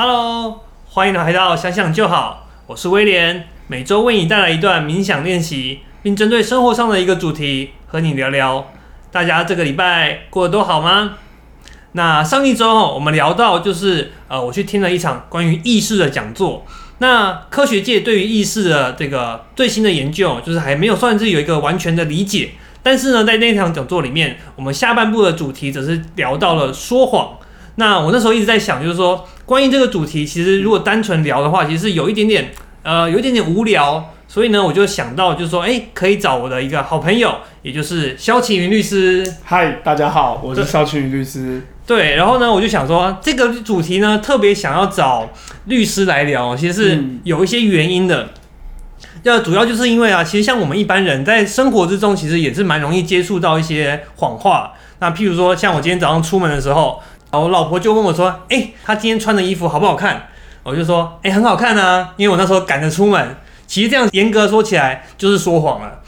Hello，欢迎来到想想就好，我是威廉，每周为你带来一段冥想练习，并针对生活上的一个主题和你聊聊。大家这个礼拜过得都好吗？那上一周，我们聊到就是呃，我去听了一场关于意识的讲座。那科学界对于意识的这个最新的研究，就是还没有算是有一个完全的理解。但是呢，在那场讲座里面，我们下半部的主题则是聊到了说谎。那我那时候一直在想，就是说关于这个主题，其实如果单纯聊的话，其实是有一点点呃，有一点点无聊。所以呢，我就想到，就是说，哎，可以找我的一个好朋友，也就是肖启云律师。嗨，大家好，我是肖启云律师。对，然后呢，我就想说，这个主题呢，特别想要找律师来聊，其实是有一些原因的。要主要就是因为啊，其实像我们一般人在生活之中，其实也是蛮容易接触到一些谎话。那譬如说，像我今天早上出门的时候，我老婆就问我说：“哎，她今天穿的衣服好不好看？”我就说：“哎，很好看啊。”因为我那时候赶着出门。其实这样严格说起来就是说谎了，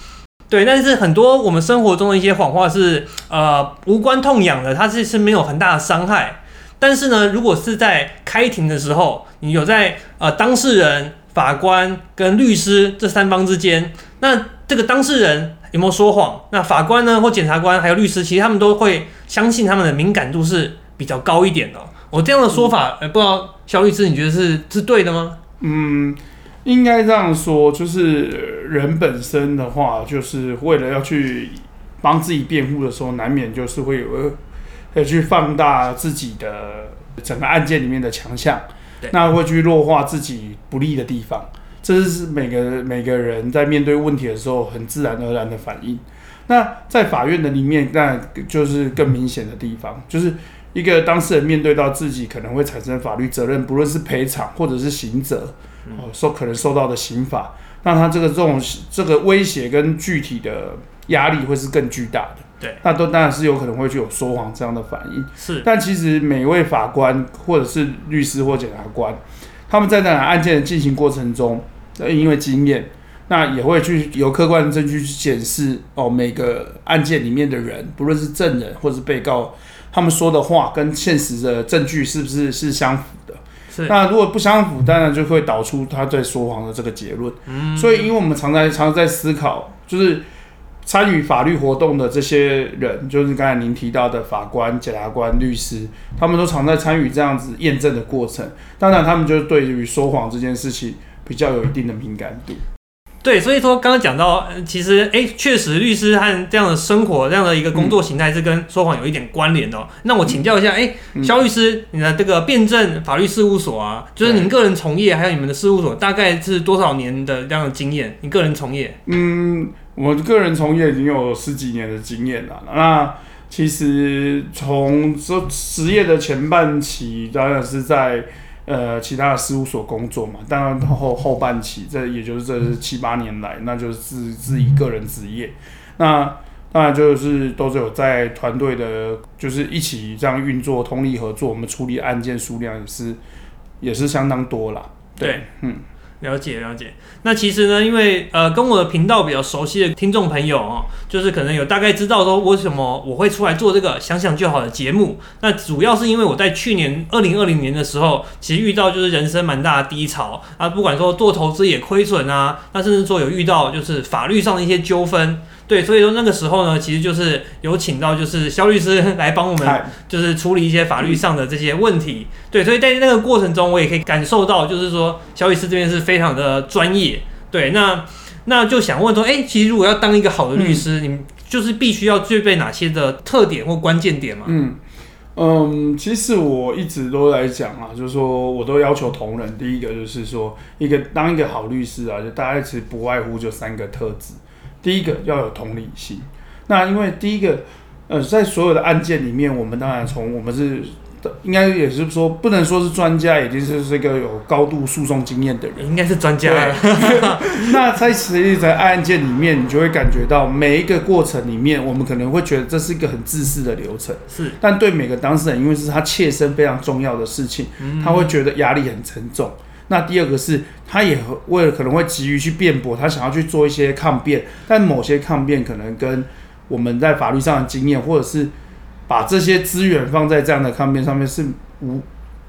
对。但是很多我们生活中的一些谎话是呃无关痛痒的，它是是没有很大的伤害。但是呢，如果是在开庭的时候，你有在呃当事人、法官跟律师这三方之间，那这个当事人有没有说谎？那法官呢或检察官还有律师，其实他们都会相信他们的敏感度是比较高一点的。我这样的说法，呃，不知道肖律师你觉得是是对的吗？嗯。应该这样说，就是人本身的话，就是为了要去帮自己辩护的时候，难免就是会有要去放大自己的整个案件里面的强项，那会去弱化自己不利的地方，这是每个每个人在面对问题的时候很自然而然的反应。那在法院的里面，那就是更明显的地方，就是一个当事人面对到自己可能会产生法律责任，不论是赔偿或者是刑责。哦，受可能受到的刑罚，那他这个这种这个威胁跟具体的压力会是更巨大的。对，那都当然是有可能会具有说谎这样的反应。是，但其实每位法官或者是律师或检察官，他们在那案件的进行过程中，因为经验，那也会去有客观的证据去检视哦，每个案件里面的人，不论是证人或者是被告，他们说的话跟现实的证据是不是是相符的。那如果不相符，当然就会导出他在说谎的这个结论。嗯，所以因为我们常在常在思考，就是参与法律活动的这些人，就是刚才您提到的法官、检察官、律师，他们都常在参与这样子验证的过程。当然，他们就对于说谎这件事情比较有一定的敏感度。对，所以说刚刚讲到，其实哎，确实律师和这样的生活、这样的一个工作形态是跟说谎有一点关联的。那我请教一下，哎，肖律师，你的这个辩证法律事务所啊，就是您个人从业，还有你们的事务所，大概是多少年的这样的经验？你个人从业？嗯，我个人从业已经有十几年的经验了。那其实从说职业的前半期，当然是在。呃，其他的事务所工作嘛，当然后后半期，这也就是这是七八年来，那就是自自己个人职业，那当然就是都是有在团队的，就是一起这样运作、通力合作，我们处理案件数量也是也是相当多啦。对，嗯。了解了解，那其实呢，因为呃，跟我的频道比较熟悉的听众朋友哦，就是可能有大概知道说为什么我会出来做这个想想就好的节目。那主要是因为我在去年二零二零年的时候，其实遇到就是人生蛮大的低潮啊，不管说做投资也亏损啊，那甚至说有遇到就是法律上的一些纠纷。对，所以说那个时候呢，其实就是有请到就是肖律师 来帮我们，就是处理一些法律上的这些问题。对，所以在那个过程中，我也可以感受到，就是说肖律师这边是非常的专业。对，那那就想问说，哎，其实如果要当一个好的律师，你就是必须要具备哪些的特点或关键点嘛？嗯嗯，其实我一直都来讲啊，就是说我都要求同仁，第一个就是说，一个当一个好律师啊，就大概其实不外乎就三个特质。第一个要有同理心，那因为第一个，呃，在所有的案件里面，我们当然从我们是应该也是说不能说是专家，已经是是一个有高度诉讼经验的人，应该是专家。那在实际在案件里面，你就会感觉到每一个过程里面，我们可能会觉得这是一个很自私的流程，是。但对每个当事人，因为是他切身非常重要的事情，他会觉得压力很沉重。那第二个是，他也为了可能会急于去辩驳，他想要去做一些抗辩，但某些抗辩可能跟我们在法律上的经验，或者是把这些资源放在这样的抗辩上面是无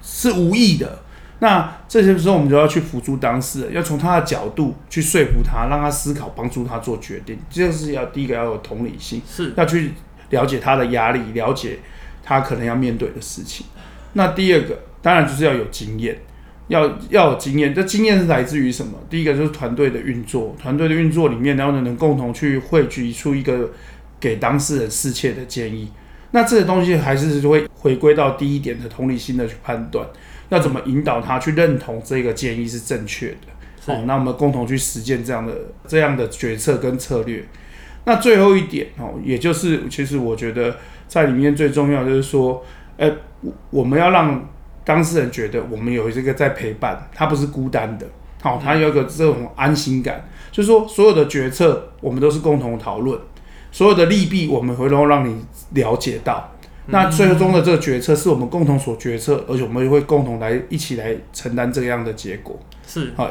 是无意的。那这些时候我们就要去辅助当事人，要从他的角度去说服他，让他思考，帮助他做决定。这是要第一个要有同理心，是要去了解他的压力，了解他可能要面对的事情。那第二个当然就是要有经验，要要有经验。这经验是来自于什么？第一个就是团队的运作，团队的运作里面，然后呢能共同去汇聚出一个给当事人适切的建议。那这个东西还是会回归到第一点的同理心的去判断。要怎么引导他去认同这个建议是正确的？哦，那我们共同去实践这样的这样的决策跟策略。那最后一点哦，也就是其实我觉得在里面最重要就是说，呃，我们要让当事人觉得我们有这个在陪伴，他不是孤单的，好，他有一个这种安心感，就是说所有的决策我们都是共同讨论，所有的利弊我们会都让你了解到。那最终的这个决策是我们共同所决策，而且我们会共同来一起来承担这样的结果。是，好，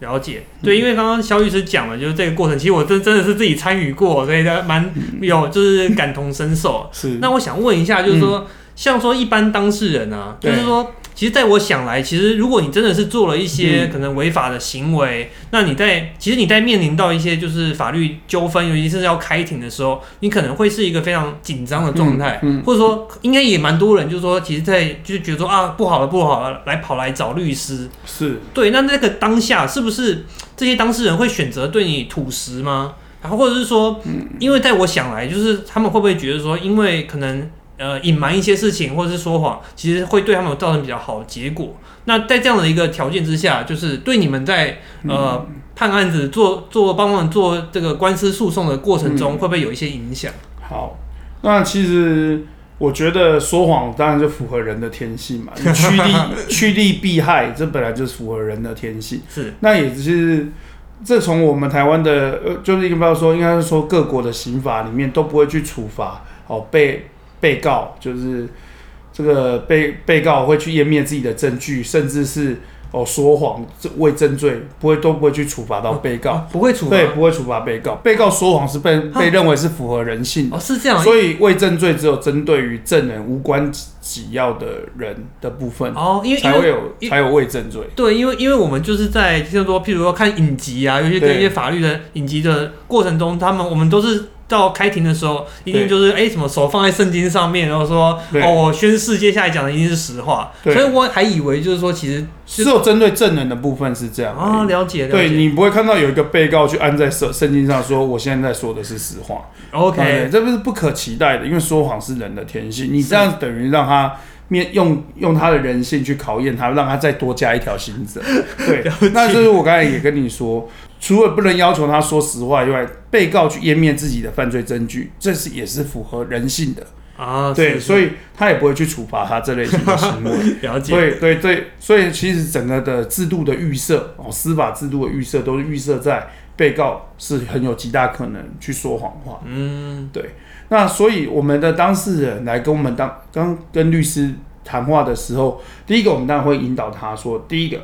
了解。对，因为刚刚肖律师讲了，就是这个过程，其实我真真的是自己参与过，所以蛮有就是感同身受。是。那我想问一下，就是说，像说一般当事人啊，就是说。其实，在我想来，其实如果你真的是做了一些可能违法的行为，那你在其实你在面临到一些就是法律纠纷，尤其是要开庭的时候，你可能会是一个非常紧张的状态，或者说应该也蛮多人就是说，其实，在就是觉得说啊不好了不好了，来跑来找律师，是对。那那个当下是不是这些当事人会选择对你吐实吗？然后或者是说，因为在我想来，就是他们会不会觉得说，因为可能。呃，隐瞒一些事情或者是说谎，其实会对他们造成比较好的结果。那在这样的一个条件之下，就是对你们在呃判案子、做做帮忙做这个官司诉讼的过程中，会不会有一些影响？好，那其实我觉得说谎当然就符合人的天性嘛，趋利 趋利避害，这本来就是符合人的天性。是，那也是这从我们台湾的呃，就是应该说，应该是说各国的刑法里面都不会去处罚哦被。被告就是这个被被告会去湮灭自己的证据，甚至是哦说谎为证罪，不会都不会去处罚到被告，不会处罚对不会处罚被告。被告说谎是被被认为是符合人性的，哦是这样，所以为证罪只有针对于证人无关紧要的人的部分哦，因为才会有才有为证罪。对，因为因为我们就是在就是说，譬如说看影集啊，有些跟一些法律的影集的过程中，他们我们都是。到开庭的时候，一定就是哎，什么手放在圣经上面，然后说哦，我宣誓接下来讲的一定是实话。所以我还以为就是说，其实只有针对证人的部分是这样啊，了解。对你不会看到有一个被告去按在圣圣经上说，我现在说的是实话。OK，这不是不可期待的，因为说谎是人的天性。你这样等于让他面用用他的人性去考验他，让他再多加一条心则。对，那就是我刚才也跟你说。除了不能要求他说实话以外，被告去湮灭自己的犯罪证据，这是也是符合人性的啊。对，所以他也不会去处罚他这类型的行为。了解。对对对，所以其实整个的制度的预设哦，司法制度的预设都是预设在被告是很有极大可能去说谎话。嗯，对。那所以我们的当事人来跟我们当刚跟律师谈话的时候，第一个我们当然会引导他说，第一个。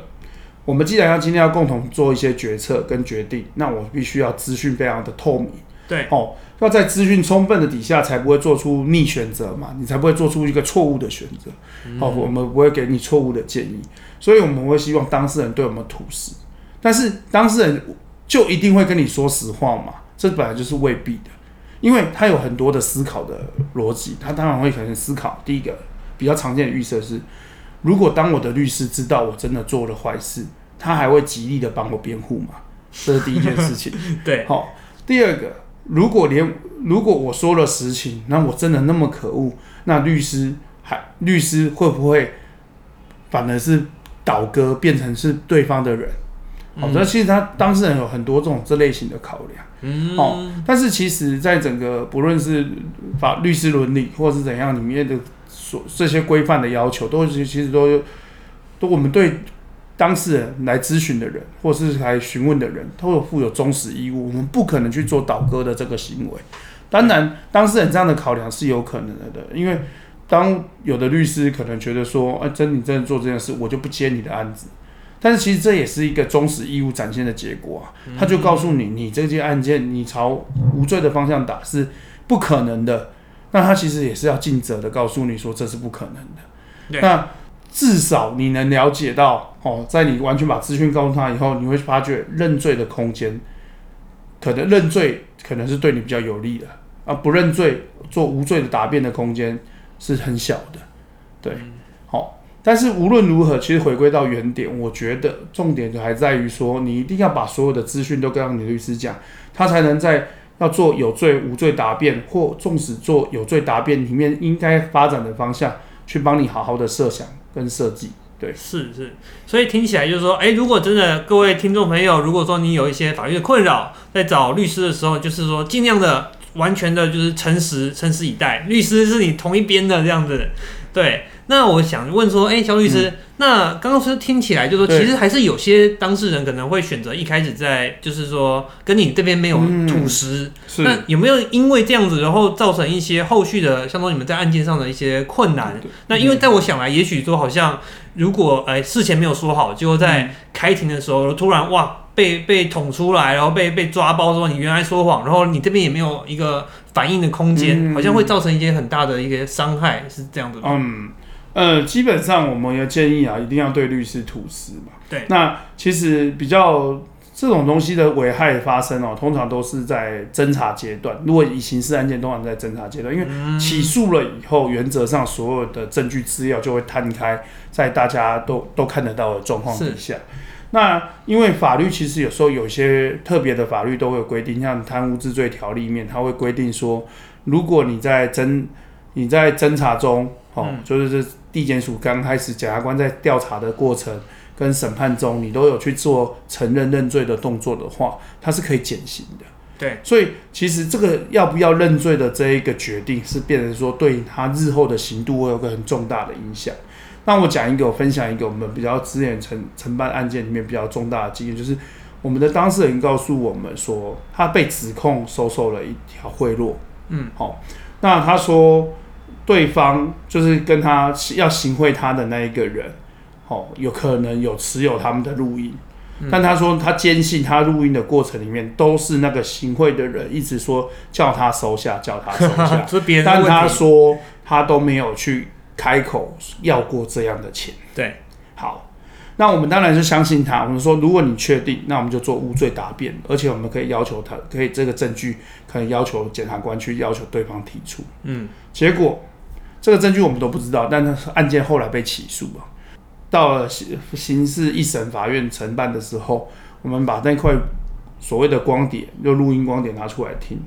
我们既然要今天要共同做一些决策跟决定，那我必须要资讯非常的透明。对，哦，要在资讯充分的底下，才不会做出逆选择嘛，你才不会做出一个错误的选择。哦，我们不会给你错误的建议，所以我们会希望当事人对我们吐实。但是当事人就一定会跟你说实话嘛？这本来就是未必的，因为他有很多的思考的逻辑，他当然会可能思考。第一个比较常见的预设是，如果当我的律师知道我真的做了坏事。他还会极力的帮我辩护嘛？这是第一件事情。对，好。第二个，如果连如果我说了实情，那我真的那么可恶，那律师还律师会不会反而是倒戈，变成是对方的人？好，那其实他当事人有很多这种这类型的考量。嗯，哦，但是其实，在整个不论是法律师伦理或是怎样里面的所这些规范的要求，都是其实都都我们对。当事人来咨询的人，或是来询问的人，都有负有忠实义务。我们不可能去做倒戈的这个行为。当然，当事人这样的考量是有可能的，因为当有的律师可能觉得说，哎，真你真的做这件事，我就不接你的案子。但是其实这也是一个忠实义务展现的结果啊。他就告诉你，你这件案件你朝无罪的方向打是不可能的。那他其实也是要尽责的告诉你说，这是不可能的。那。至少你能了解到哦，在你完全把资讯告诉他以后，你会发觉认罪的空间，可能认罪可能是对你比较有利的啊，不认罪做无罪的答辩的空间是很小的，对，好，但是无论如何，其实回归到原点，我觉得重点就还在于说，你一定要把所有的资讯都跟你的律师讲，他才能在要做有罪无罪答辩或纵使做有罪答辩里面应该发展的方向，去帮你好好的设想跟设计。对，是是，所以听起来就是说，哎，如果真的各位听众朋友，如果说你有一些法律的困扰，在找律师的时候，就是说尽量的完全的就是诚实，诚实以待，律师是你同一边的这样子，对。那我想问说，哎，肖律师，那刚刚说听起来就说，其实还是有些当事人可能会选择一开始在，就是说跟你这边没有吐实，那有没有因为这样子，然后造成一些后续的，相当于你们在案件上的一些困难？那因为在我想来，也许说好像如果哎事前没有说好，就在开庭的时候突然哇被被捅出来，然后被被抓包说你原来说谎，然后你这边也没有一个反应的空间，好像会造成一些很大的一个伤害，是这样子嗯。呃，基本上我们要建议啊，一定要对律师吐司嘛。对。那其实比较这种东西的危害发生哦，通常都是在侦查阶段。如果以刑事案件，通常在侦查阶段，因为起诉了以后，原则上所有的证据资料就会摊开在大家都都看得到的状况底下。那因为法律其实有时候有些特别的法律都会有规定，像贪污治罪条例里面，它会规定说，如果你在侦你在侦查中，哦，就是这。地检署刚开始，检察官在调查的过程跟审判中，你都有去做承认认罪的动作的话，它是可以减刑的。对，所以其实这个要不要认罪的这一个决定，是变成说对他日后的刑度会有个很重大的影响。那我讲一个，我分享一个我们比较之前承承办案件里面比较重大的经验，就是我们的当事人告诉我们说，他被指控收受了一条贿赂。嗯，好，那他说。对方就是跟他要行贿他的那一个人，哦，有可能有持有他们的录音，但他说他坚信他录音的过程里面都是那个行贿的人一直说叫他收下，叫他收下，但他说他都没有去开口要过这样的钱。对，好，那我们当然是相信他。我们说，如果你确定，那我们就做无罪答辩，而且我们可以要求他，可以这个证据可以要求检察官去要求对方提出。嗯，结果。这个证据我们都不知道，但是案件后来被起诉了。到了刑刑事一审法院承办的时候，我们把那块所谓的光碟，就录音光碟拿出来听。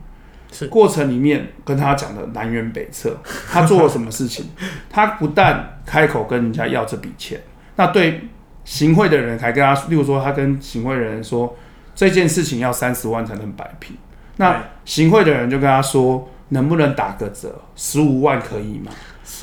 是过程里面跟他讲的南辕北辙。他做了什么事情？他不但开口跟人家要这笔钱，那对行贿的人还跟他，例如说他跟行贿人说这件事情要三十万才能摆平。那行贿的人就跟他说。能不能打个折？十五万可以吗？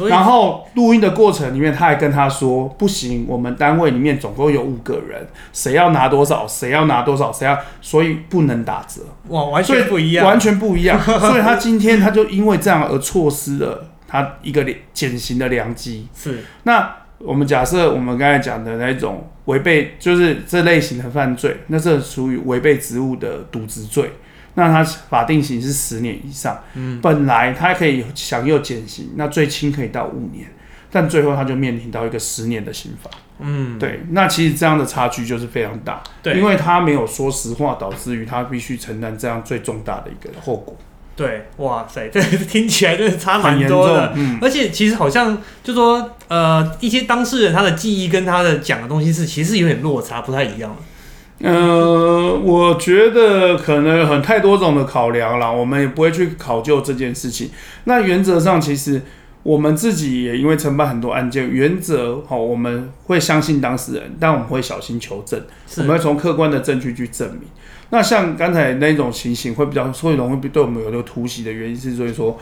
然后录音的过程里面，他还跟他说：“不行，我们单位里面总共有五个人，谁要拿多少，谁要拿多少，谁要，所以不能打折。”哇，完全不一样，完全不一样。所以他今天他就因为这样而错失了他一个减刑的良机。是。那我们假设我们刚才讲的那种违背，就是这类型的犯罪，那这属于违背职务的渎职罪。那他法定刑是十年以上，嗯，本来他可以享有减刑，那最轻可以到五年，但最后他就面临到一个十年的刑罚，嗯，对，那其实这样的差距就是非常大，对，因为他没有说实话，导致于他必须承担这样最重大的一个后果。对，哇塞，这听起来真的差蛮多的，嗯，而且其实好像就说，呃，一些当事人他的记忆跟他的讲的东西是其实有点落差，不太一样。呃，我觉得可能很太多种的考量了，我们也不会去考究这件事情。那原则上，其实我们自己也因为承办很多案件，原则好，我们会相信当事人，但我们会小心求证，我们会从客观的证据去证明。那像刚才那种情形，会比较会容易对我们有个突袭的原因是，所以说。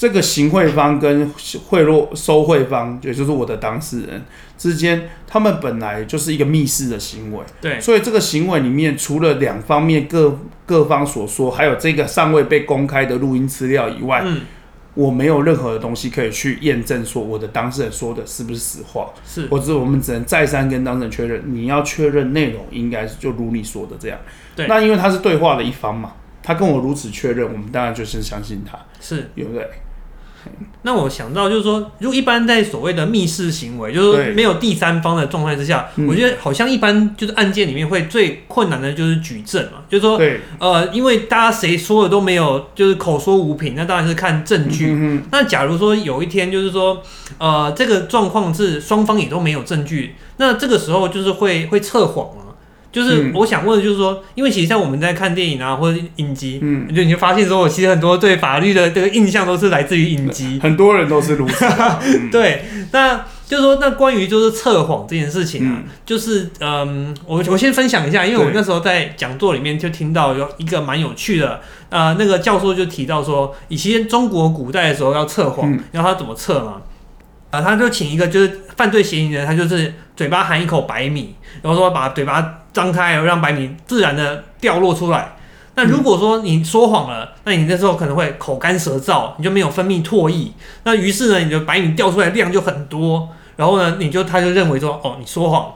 这个行贿方跟贿赂收贿方，也就是我的当事人之间，他们本来就是一个密室的行为。对，所以这个行为里面，除了两方面各各方所说，还有这个尚未被公开的录音资料以外，嗯，我没有任何的东西可以去验证说我的当事人说的是不是实话。是，或者我们只能再三跟当事人确认，你要确认内容应该是就如你说的这样。对，那因为他是对话的一方嘛，他跟我如此确认，我们当然就是相信他，是，对不对？那我想到就是说，如果一般在所谓的密室行为，就是说没有第三方的状态之下，我觉得好像一般就是案件里面会最困难的就是举证嘛，就是说，呃，因为大家谁说的都没有，就是口说无凭，那当然是看证据。那假如说有一天就是说，呃，这个状况是双方也都没有证据，那这个时候就是会会测谎了。就是我想问的，就是说，因为其实像我们在看电影啊，或者影集，嗯，就你就发现说，我其实很多对法律的这个印象都是来自于影集，很多人都是如此。对，那就是说，那关于就是测谎这件事情啊，就是嗯，我我先分享一下，因为我那时候在讲座里面就听到有一个蛮有趣的，呃，那个教授就提到说，以前中国古代的时候要测谎，然后他怎么测嘛？啊，他就请一个就是犯罪嫌疑人，他就是嘴巴含一口白米，然后说把嘴巴张开，然后让白米自然的掉落出来。那如果说你说谎了，那你那时候可能会口干舌燥，你就没有分泌唾液。那于是呢，你的白米掉出来量就很多，然后呢，你就他就认为说，哦，你说谎。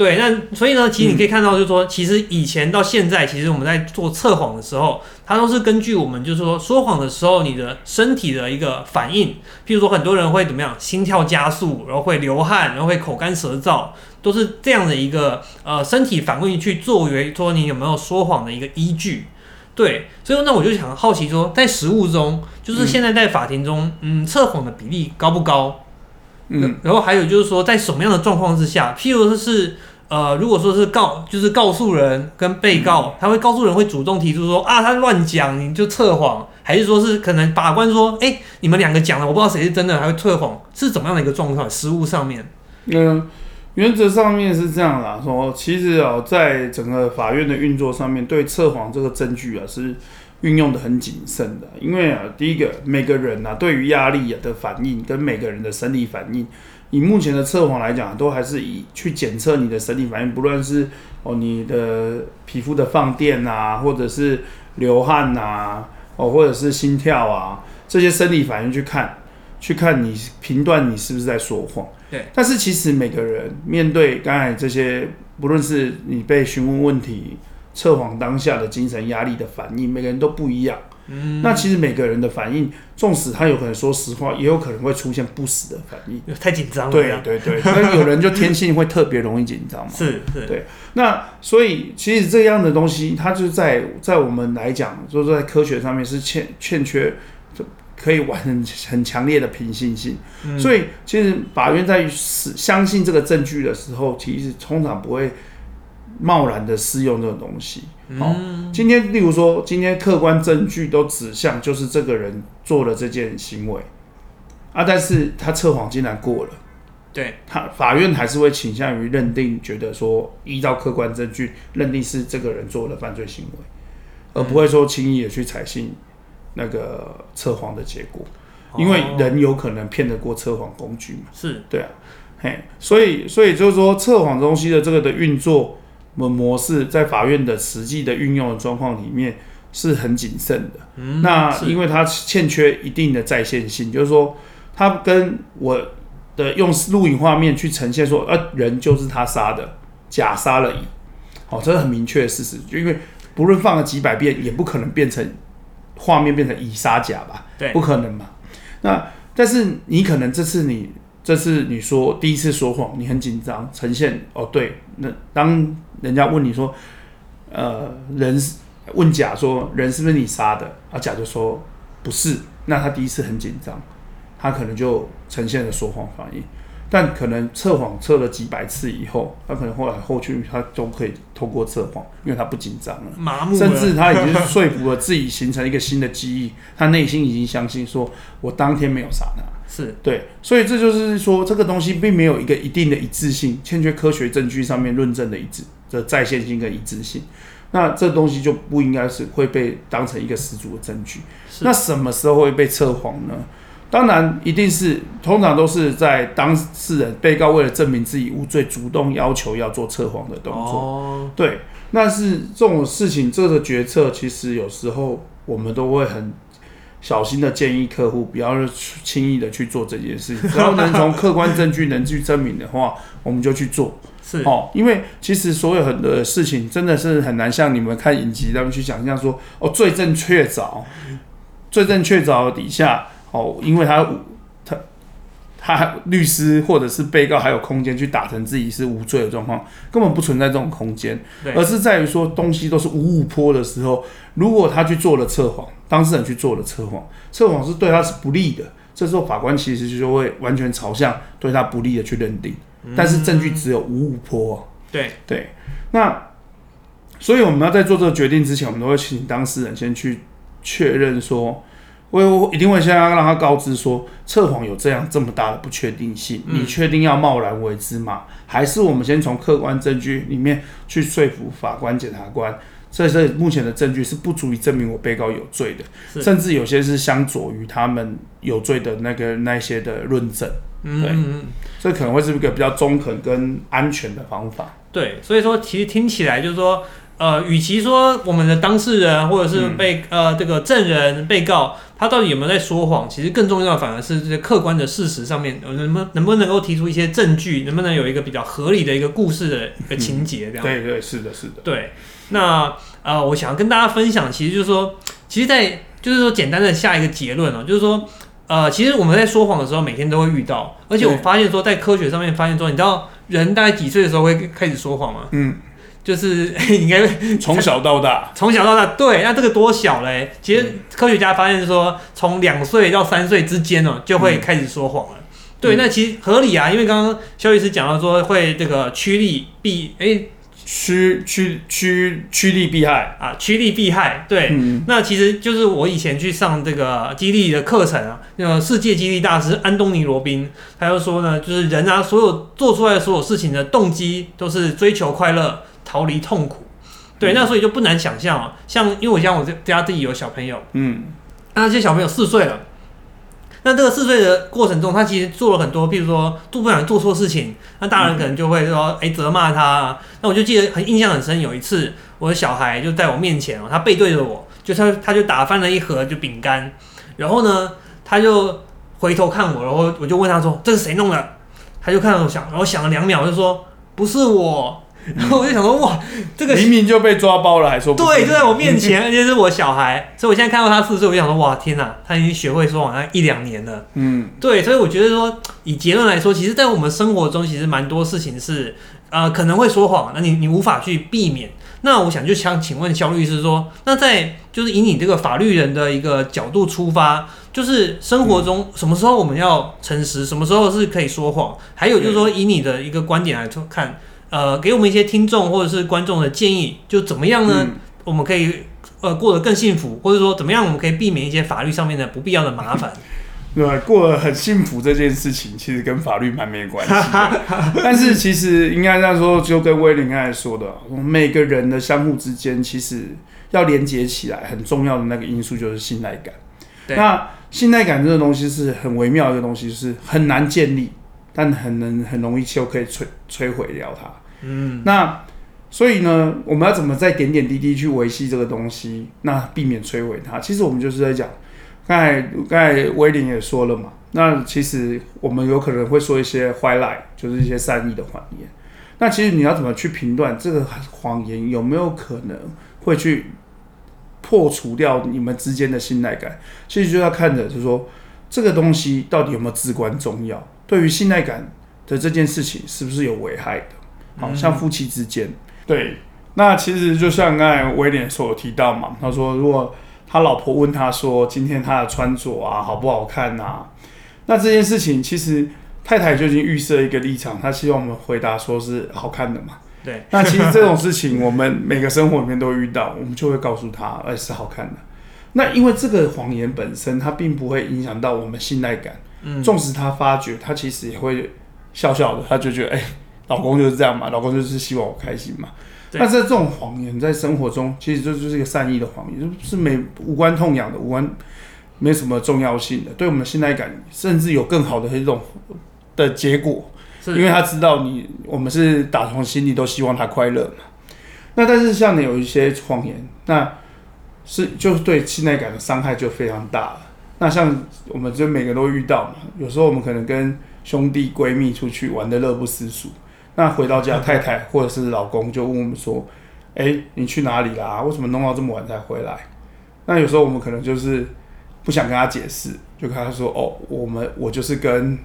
对，那所以呢，其实你可以看到，就是说，其实以前到现在，其实我们在做测谎的时候，它都是根据我们就是说说谎的时候你的身体的一个反应。譬如说，很多人会怎么样，心跳加速，然后会流汗，然后会口干舌燥，都是这样的一个呃身体反应去作为说你有没有说谎的一个依据。对，所以那我就想好奇说，在实务中，就是现在在法庭中，嗯，测谎的比例高不高？嗯，然后还有就是说，在什么样的状况之下，譬如说是。呃，如果说是告，就是告诉人跟被告，他会告诉人会主动提出说啊，他乱讲，你就测谎，还是说是可能法官说，哎，你们两个讲了，我不知道谁是真的，还会测谎，是怎么样的一个状况？实务上面，嗯，原则上面是这样啦，说其实哦，在整个法院的运作上面，对测谎这个证据啊，是运用的很谨慎的，因为啊，第一个每个人呐，对于压力的反应跟每个人的生理反应。以目前的测谎来讲，都还是以去检测你的生理反应，不论是哦你的皮肤的放电啊，或者是流汗呐，哦或者是心跳啊这些生理反应去看，去看你评断你是不是在说谎。对。但是其实每个人面对刚才这些，不论是你被询问问题、测谎当下的精神压力的反应，每个人都不一样。那其实每个人的反应，纵使他有可能说实话，也有可能会出现不死的反应。太紧张了。对对对，那有人就天性会特别容易紧张嘛。是是。对，那所以其实这样的东西，它就在在我们来讲，就是在科学上面是欠欠缺，可以玩很很强烈的平行性。所以其实法院在相信这个证据的时候，其实通常不会。贸然的适用这种东西，好，今天例如说，今天客观证据都指向就是这个人做了这件行为，啊，但是他测谎竟然过了，对。他法院还是会倾向于认定，觉得说依照客观证据认定是这个人做了犯罪行为，而不会说轻易的去采信那个测谎的结果，因为人有可能骗得过测谎工具嘛，是。对啊，嘿，所以所以就是说测谎东西的这个的运作。模模式在法院的实际的运用的状况里面是很谨慎的。嗯，那因为它欠缺一定的在线性，就是说，它跟我的用录影画面去呈现说，呃，人就是他杀的，假杀了乙，哦，这是很明确的事实。就因为不论放了几百遍，也不可能变成画面变成乙杀甲吧？对，不可能嘛。那但是你可能这次你。这是你说第一次说谎，你很紧张，呈现哦对。那当人家问你说，呃，人问甲说人是不是你杀的？啊，甲就说不是。那他第一次很紧张，他可能就呈现了说谎反应。但可能测谎测了几百次以后，他可能后来后续他都可以通过测谎，因为他不紧张了，麻木，甚至他已经说服了自己形成一个新的记忆，他内心已经相信说，我当天没有杀他。是对，所以这就是说，这个东西并没有一个一定的一致性，欠缺科学证据上面论证的一致的在线性跟一致性。那这东西就不应该是会被当成一个十足的证据。那什么时候会被测谎呢？当然，一定是通常都是在当事人被告为了证明自己无罪，主动要求要做测谎的动作。对，那是这种事情，这个决策其实有时候我们都会很。小心的建议客户不要轻易的去做这件事情，只要能从客观证据能去证明的话，我们就去做。是哦，因为其实所有很多事情真的是很难像你们看影集他们去想象说，哦，罪证确凿，罪证确凿底下，哦，因为他他他律师或者是被告还有空间去打成自己是无罪的状况，根本不存在这种空间，而是在于说东西都是五五坡的时候，如果他去做了测谎，当事人去做了测谎，测谎是对他是不利的，这时候法官其实就会完全朝向对他不利的去认定，但是证据只有五五坡，对。对，那所以我们要在做这个决定之前，我们都会请当事人先去确认说。我一定会先要让他告知说，测谎有这样这么大的不确定性，你确定要贸然为之吗？还是我们先从客观证据里面去说服法官、检察官，这这目前的证据是不足以证明我被告有罪的，甚至有些是相左于他们有罪的那个那些的论证。嗯对，这可能会是一个比较中肯跟安全的方法。对，所以说其实听起来就是说。呃，与其说我们的当事人或者是被呃这个证人、被告，他到底有没有在说谎，其实更重要的反而是这些客观的事实上面，能不能不能够提出一些证据，能不能有一个比较合理的一个故事的一个情节这样。对对，是的，是的。对，那呃，我想要跟大家分享，其实就是说，其实，在就是说简单的下一个结论哦，就是说，呃，其实我们在说谎的时候，每天都会遇到，而且我发现说，在科学上面发现说，你知道人大概几岁的时候会开始说谎吗？嗯。就是 应该 从小到大，从小到大，对，那这个多小嘞？其实科学家发现说，从两岁到三岁之间哦，就会开始说谎了。对，那其实合理啊，因为刚刚肖律师讲到说会这个趋利避，哎，趋趋趋趋利避害啊，趋利避害。对，那其实就是我以前去上这个激励的课程啊，那个世界激励大师安东尼罗宾，他就说呢，就是人啊，所有做出来的所有事情的动机都是追求快乐。逃离痛苦，对，那所以就不难想象啊，像因为我像我家自己有小朋友，嗯，那这些小朋友四岁了，那这个四岁的过程中，他其实做了很多，譬如说做不想做错事情，那大人可能就会说，哎，责骂他。那我就记得很印象很深，有一次我的小孩就在我面前哦，他背对着我，就他他就打翻了一盒就饼干，然后呢，他就回头看我，然后我就问他说，这是谁弄的？他就看着我想，然后想了两秒，就说不是我。然后我就想说，哇，这个明明就被抓包了，还说对，就在我面前，而且是我小孩，所以我现在看到他四岁，我就想说，哇，天哪，他已经学会说谎，像一两年了。嗯，对，所以我觉得说，以结论来说，其实，在我们生活中，其实蛮多事情是，呃，可能会说谎，那你你无法去避免。那我想就想请问肖律师说，那在就是以你这个法律人的一个角度出发，就是生活中什么时候我们要诚实，什么时候是可以说谎？还有就是说，以你的一个观点来看。呃，给我们一些听众或者是观众的建议，就怎么样呢？我们可以呃过得更幸福，或者说怎么样，我们可以避免一些法律上面的不必要的麻烦。对，过得很幸福这件事情，其实跟法律蛮没关系。但是其实应该这样说，就跟威廉刚才说的，我们每个人的相互之间，其实要连接起来，很重要的那个因素就是信赖感。那信赖感这个东西是很微妙的东西，是很难建立，但很能很容易就可以摧摧毁掉它。嗯，那所以呢，我们要怎么在点点滴滴去维系这个东西，那避免摧毁它？其实我们就是在讲，刚才刚才威廉也说了嘛，那其实我们有可能会说一些坏赖，就是一些善意的谎言。那其实你要怎么去评断这个谎言有没有可能会去破除掉你们之间的信赖感？其实就要看着，就是说这个东西到底有没有至关重要，对于信赖感的这件事情是不是有危害的？好像夫妻之间，对，那其实就像刚才威廉所提到嘛，他说如果他老婆问他说今天他的穿着啊好不好看呐，那这件事情其实太太就已经预设一个立场，他希望我们回答说是好看的嘛。对，那其实这种事情我们每个生活里面都遇到，我们就会告诉他，哎，是好看的。那因为这个谎言本身，它并不会影响到我们信赖感。嗯，纵使他发觉，他其实也会笑笑的，他就觉得哎。老公就是这样嘛，老公就是希望我开心嘛。但是这种谎言在生活中，其实这就是一个善意的谎言，是没无关痛痒的，无关没什么重要性的，对我们的信赖感，甚至有更好的一种的结果，因为他知道你，我们是打从心里都希望他快乐嘛。那但是像你有一些谎言，那是就是对信赖感的伤害就非常大了。那像我们就每个都遇到嘛，有时候我们可能跟兄弟闺蜜出去玩的乐不思蜀。那回到家，太太或者是老公就问我们说：“哎，你去哪里啦？为什么弄到这么晚才回来？”那有时候我们可能就是不想跟他解释，就跟他说哦，我们我就是跟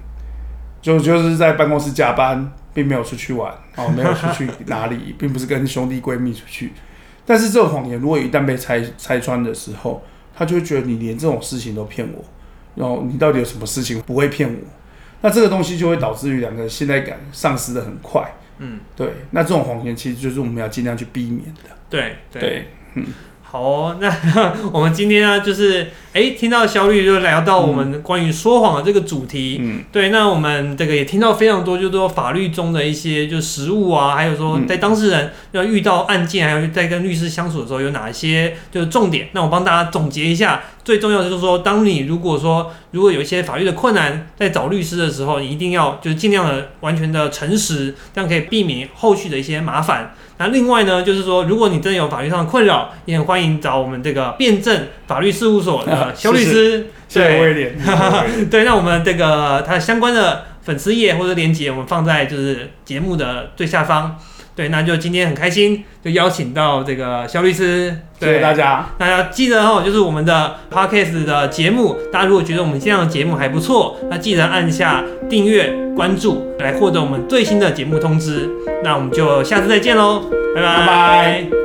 就就是在办公室加班，并没有出去玩，哦，没有出去 哪里，并不是跟兄弟闺蜜出去。但是这个谎言如果一旦被拆拆穿的时候，他就会觉得你连这种事情都骗我，然后你到底有什么事情不会骗我？那这个东西就会导致于两个信赖感丧失的很快。嗯，对。那这种谎言其实就是我们要尽量去避免的。对对，嗯。好哦，那我们今天呢，就是哎，听到肖律就聊到我们关于说谎的这个主题。嗯，对，那我们这个也听到非常多，就是说法律中的一些就实务啊，还有说在当事人要遇到案件，还有在跟律师相处的时候有哪一些就是重点。那我帮大家总结一下，最重要的就是说，当你如果说如果有一些法律的困难，在找律师的时候，你一定要就是尽量的完全的诚实，这样可以避免后续的一些麻烦。那另外呢，就是说，如果你真的有法律上的困扰，也很欢迎找我们这个辩证法律事务所的 肖律师。对，对，那我们这个他相关的粉丝页或者链接，我们放在就是节目的最下方。对，那就今天很开心，就邀请到这个肖律师。谢谢大家。大家记得哦，就是我们的 podcast 的节目，大家如果觉得我们这样的节目还不错，那记得按下订阅、关注，来获得我们最新的节目通知。那我们就下次再见喽，拜拜。